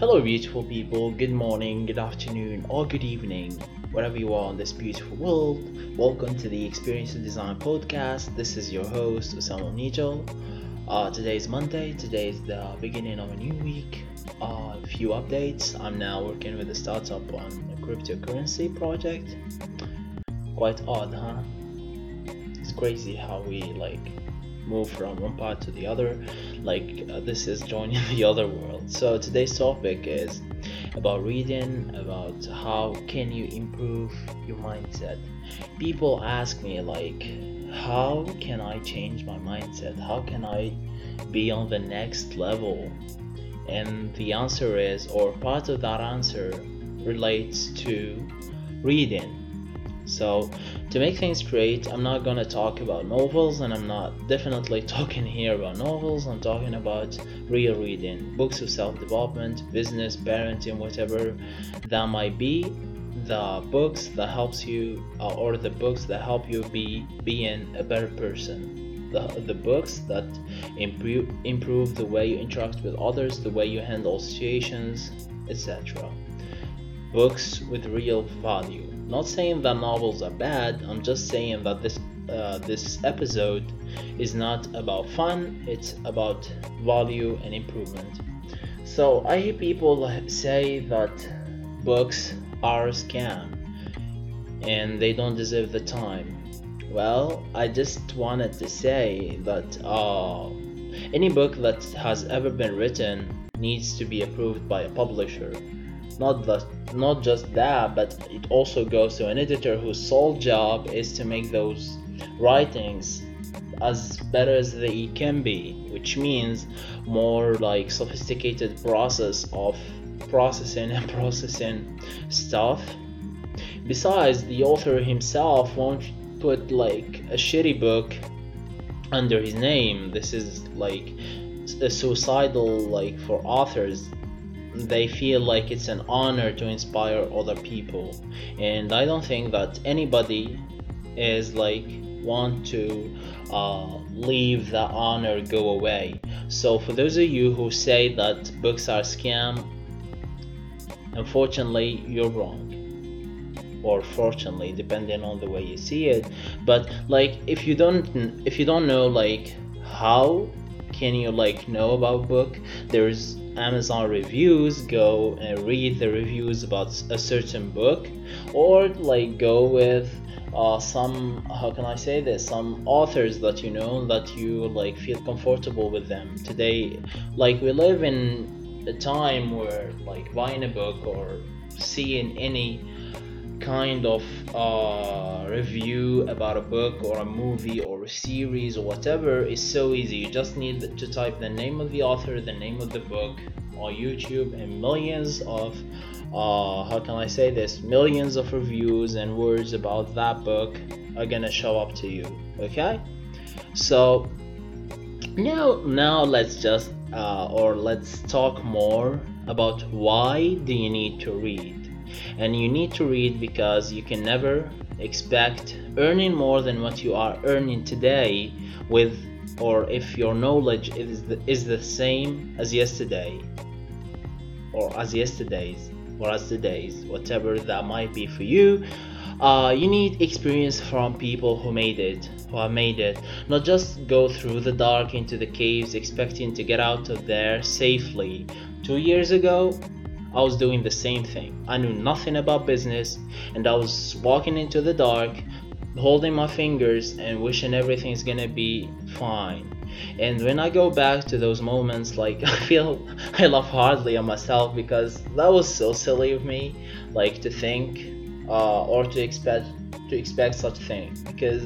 Hello, beautiful people. Good morning, good afternoon, or good evening, wherever you are in this beautiful world. Welcome to the Experience of Design podcast. This is your host, Osama Nijal. Uh, today is Monday. Today is the beginning of a new week. A uh, few updates. I'm now working with a startup on a cryptocurrency project. Quite odd, huh? It's crazy how we like move from one part to the other like uh, this is joining the other world. So today's topic is about reading about how can you improve your mindset. People ask me like how can i change my mindset? How can i be on the next level? And the answer is or part of that answer relates to reading. So to make things straight, I'm not gonna talk about novels, and I'm not definitely talking here about novels. I'm talking about real reading, books of self-development, business, parenting, whatever that might be. The books that helps you, uh, or the books that help you be being a better person. The, the books that improve improve the way you interact with others, the way you handle situations, etc. Books with real value not saying that novels are bad, I'm just saying that this uh, this episode is not about fun, it's about value and improvement. So I hear people say that books are a scam and they don't deserve the time. Well, I just wanted to say that uh, any book that has ever been written needs to be approved by a publisher not that not just that but it also goes to an editor whose sole job is to make those writings as better as they can be which means more like sophisticated process of processing and processing stuff. Besides the author himself won't put like a shitty book under his name. This is like a suicidal like for authors they feel like it's an honor to inspire other people. And i don't think that anybody is like want to uh, leave that honor go away. So for those of you who say that books are scam unfortunately you're wrong. Or fortunately depending on the way you see it. But like if you don't if you don't know like how can you like know about book? There's Amazon reviews, go and read the reviews about a certain book, or like go with uh, some how can I say this? Some authors that you know that you like feel comfortable with them. Today, like we live in a time where like buying a book or seeing any kind of uh, review about a book or a movie or series or whatever is so easy. You just need to type the name of the author, the name of the book on YouTube, and millions of uh, how can I say this? Millions of reviews and words about that book are gonna show up to you. Okay, so now now let's just uh, or let's talk more about why do you need to read and you need to read because you can never expect earning more than what you are earning today with or if your knowledge is the, is the same as yesterday or as yesterday's or as today's whatever that might be for you uh, you need experience from people who made it who have made it. Not just go through the dark into the caves expecting to get out of there safely. Two years ago I was doing the same thing. I knew nothing about business and I was walking into the dark, holding my fingers and wishing everything's gonna be fine. And when I go back to those moments, like I feel I laugh hardly at myself because that was so silly of me, like to think uh, or to expect to expect such thing because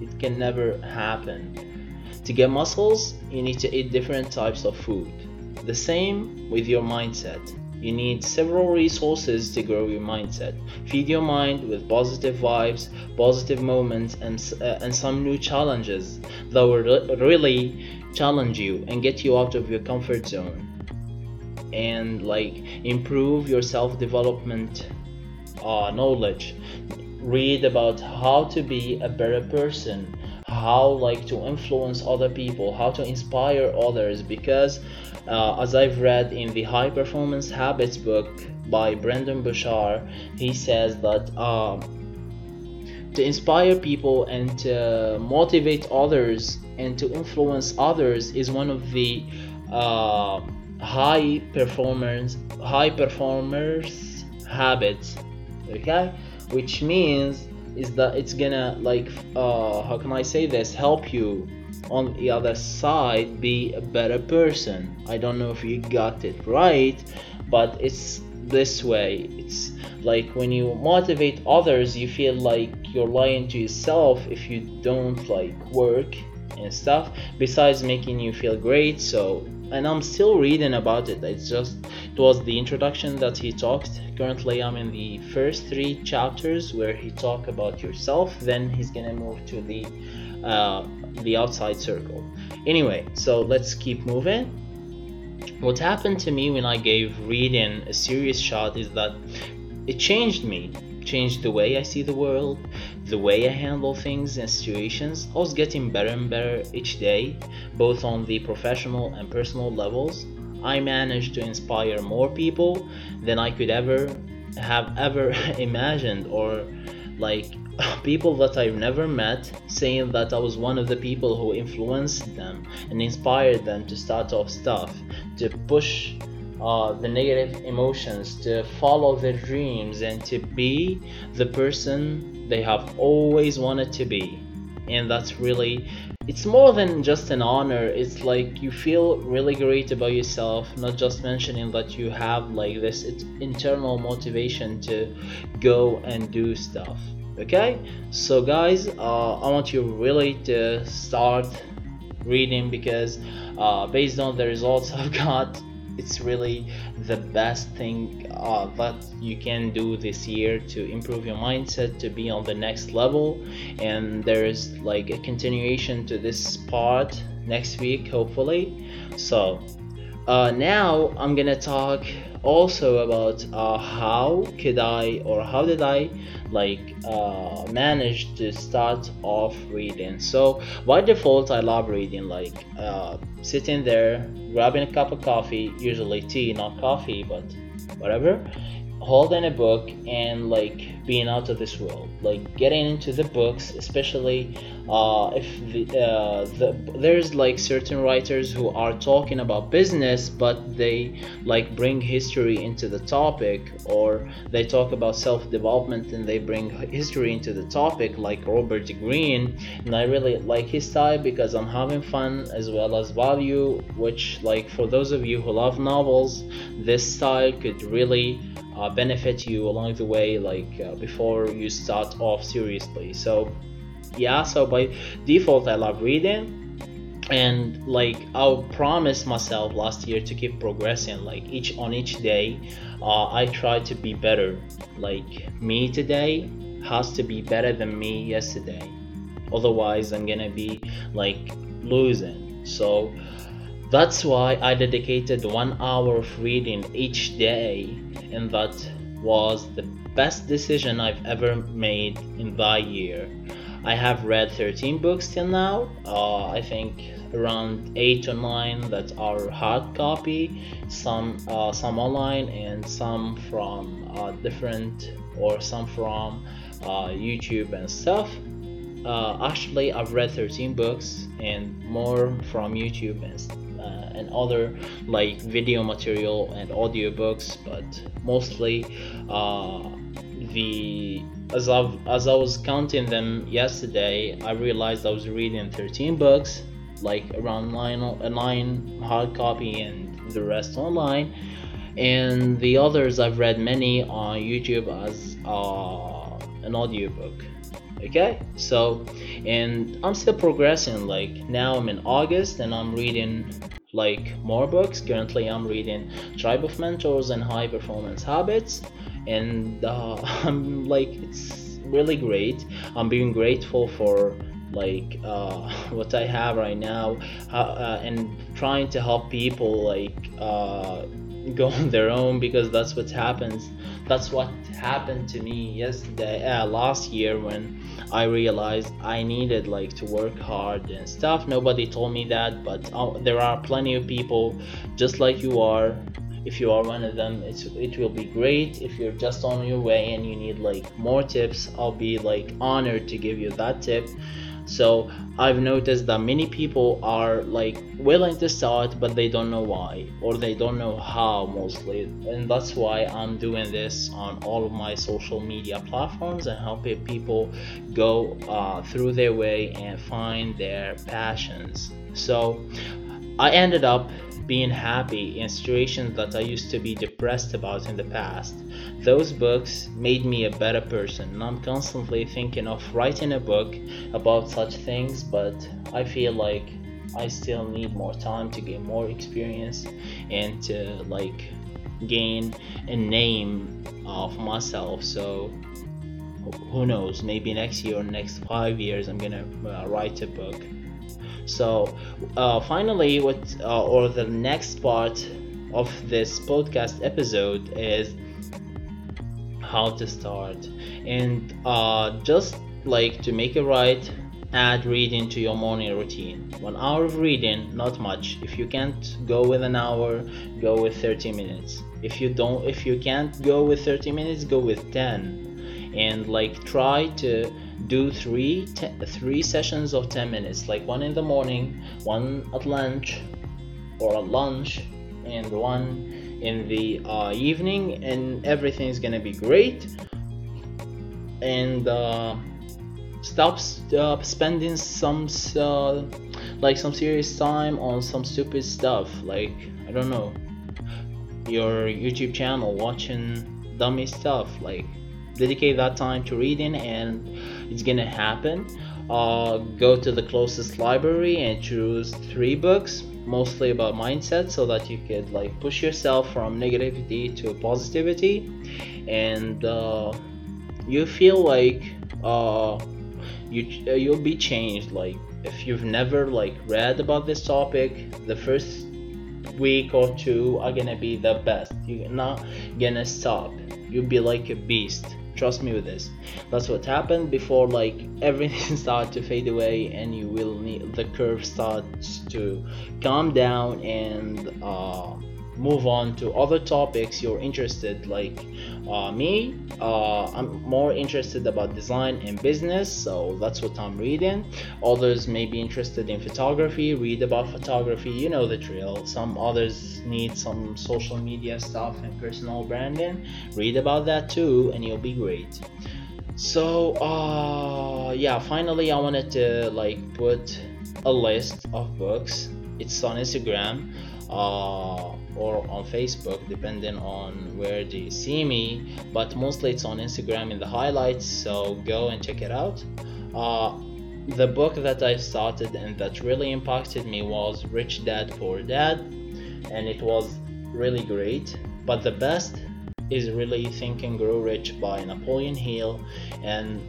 it can never happen. To get muscles, you need to eat different types of food. The same with your mindset you need several resources to grow your mindset. Feed your mind with positive vibes, positive moments, and, uh, and some new challenges that will re- really challenge you and get you out of your comfort zone. And like improve your self development uh, knowledge. Read about how to be a better person, how like to influence other people how to inspire others because uh, as i've read in the high performance habits book by Brendon Burchard he says that um, to inspire people and to motivate others and to influence others is one of the uh, high performance high performers habits okay? Which means is that it's gonna like uh, how can i say this help you on the other side be a better person. I don't know if you got it right but it's this way. It's like when you motivate others you feel like you're lying to yourself if you don't like work and stuff besides making you feel great. So and i'm still reading about it. It's just it was the introduction that he talked. Currently i'm in the first three chapters where he talk about yourself. Then he's gonna move to the uh, the outside circle. Anyway so let's keep moving. What happened to me when i gave reading a serious shot is that it changed me changed the way I see the world, the way I handle things and situations. I was getting better and better each day, both on the professional and personal levels. I managed to inspire more people than I could ever have ever imagined or like people that I've never met saying that I was one of the people who influenced them and inspired them to start off stuff, to push uh, the negative emotions, to follow their dreams, and to be the person they have always wanted to be. And that's really, it's more than just an honor. It's like you feel really great about yourself, not just mentioning that you have like this internal motivation to go and do stuff. Okay, so guys, uh, I want you really to start reading because uh, based on the results I've got it's really the best thing uh, that you can do this year to improve your mindset to be on the next level and there is like a continuation to this part next week hopefully so uh, now i'm gonna talk also about uh, how could I or how did I like uh, manage to start off reading. So by default, I love reading, like uh, sitting there, grabbing a cup of coffee, usually tea, not coffee, but whatever, holding a book and like being out of this world. Like getting into the books especially uh, if the, uh, the there's like certain writers who are talking about business but they like bring history into the topic or they talk about self-development and they bring history into the topic like robert greene. And i really like his style because i'm having fun as well as value which like for those of you who love novels this style could really uh, benefit you along the way like uh, before you start off seriously. So yeah so by default i love reading. And like i promised myself last year to keep progressing like each on each day uh, i try to be better. Like me today has to be better than me yesterday. Otherwise i'm gonna be like losing. So that's why I dedicated one hour of reading each day, and that was the best decision I've ever made in that year. I have read 13 books till now. Uh, I think around eight or nine that are hard copy, some uh, some online, and some from uh, different or some from uh, YouTube and stuff. Uh, actually, I've read 13 books and more from YouTube and uh, and other like video material and audiobooks but mostly uh, the as I as I was counting them yesterday I realized I was reading 13 books like around nine nine hard copy and the rest online and the others I've read many on YouTube as uh, an audiobook okay so and i'm still progressing like now i'm in august and i'm reading like more books. Currently i'm reading tribe of mentors and high performance habits. And uh, i'm like it's really great. I'm being grateful for like uh, what I have right now uh, and trying to help people like uh, go on their own because that's what happens. That's what happened to me yesterday uh, last year when I realized I needed like to work hard and stuff. Nobody told me that but uh, there are plenty of people just like you are. If you are one of them it's, it will be great. If you're just on your way and you need like more tips i'll be like honored to give you that tip so i've noticed that many people are like willing to start but they don't know why or they don't know how mostly. And that's why i'm doing this on all of my social media platforms and helping people go uh, through their way and find their passions. So i ended up being happy in situations that I used to be depressed about in the past. Those books made me a better person, and I'm constantly thinking of writing a book about such things, but I feel like I still need more time to gain more experience and to like gain a name of myself. So who knows, maybe next year or next five years, I'm gonna uh, write a book so, uh, finally, what uh, or the next part of this podcast episode is how to start, and uh, just like to make it right, add reading to your morning routine. One hour of reading, not much. If you can't go with an hour, go with 30 minutes. If you don't, if you can't go with 30 minutes, go with 10, and like try to do three three sessions of 10 minutes like one in the morning one at lunch or at lunch and one in the uh, evening and everything's gonna be great. And uh, stop uh, spending some uh, like some serious time on some stupid stuff like i don't know your youtube channel watching dummy stuff like dedicate that time to reading and it's gonna happen. Uh, go to the closest library and choose three books mostly about mindset so that you could like push yourself from negativity to positivity. And uh, you feel like uh, you uh, you'll be changed. Like if you've never like read about this topic the first week or two are gonna be the best. You're not gonna stop. You'll be like a beast trust me with this. That's what happened before like everything starts to fade away and you will need the curve starts to calm down and uh, move on to other topics you're interested like uh, me. Uh, i'm more interested about design and business so that's what i'm reading. Others may be interested in photography read about photography you know the drill. Some others need some social media stuff and personal branding. Read about that too and you'll be great. So uh yeah finally i wanted to like put a list of books. It's on instagram. Uh or on Facebook, depending on where they see me. But mostly it's on Instagram in the highlights, so go and check it out. Uh, the book that I started and that really impacted me was Rich Dad Poor Dad, and it was really great. But the best is really Think and Grow Rich by Napoleon Hill, and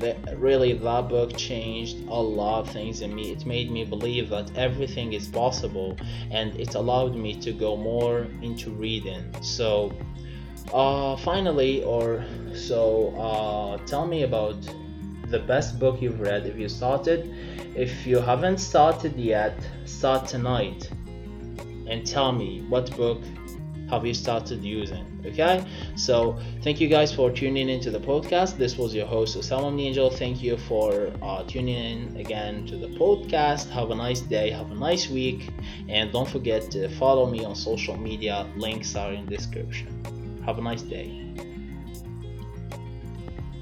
that really that book changed a lot of things in me it made me believe that everything is possible and it allowed me to go more into reading. So uh, finally or so uh, tell me about the best book you've read. If you started if you haven't started yet start tonight and tell me what book have you started using okay? So thank you guys for tuning into the podcast. This was your host osama angel. Thank you for uh, tuning in again to the podcast. Have a nice day. Have a nice week. And don't forget to follow me on social media. Links are in description. Have a nice day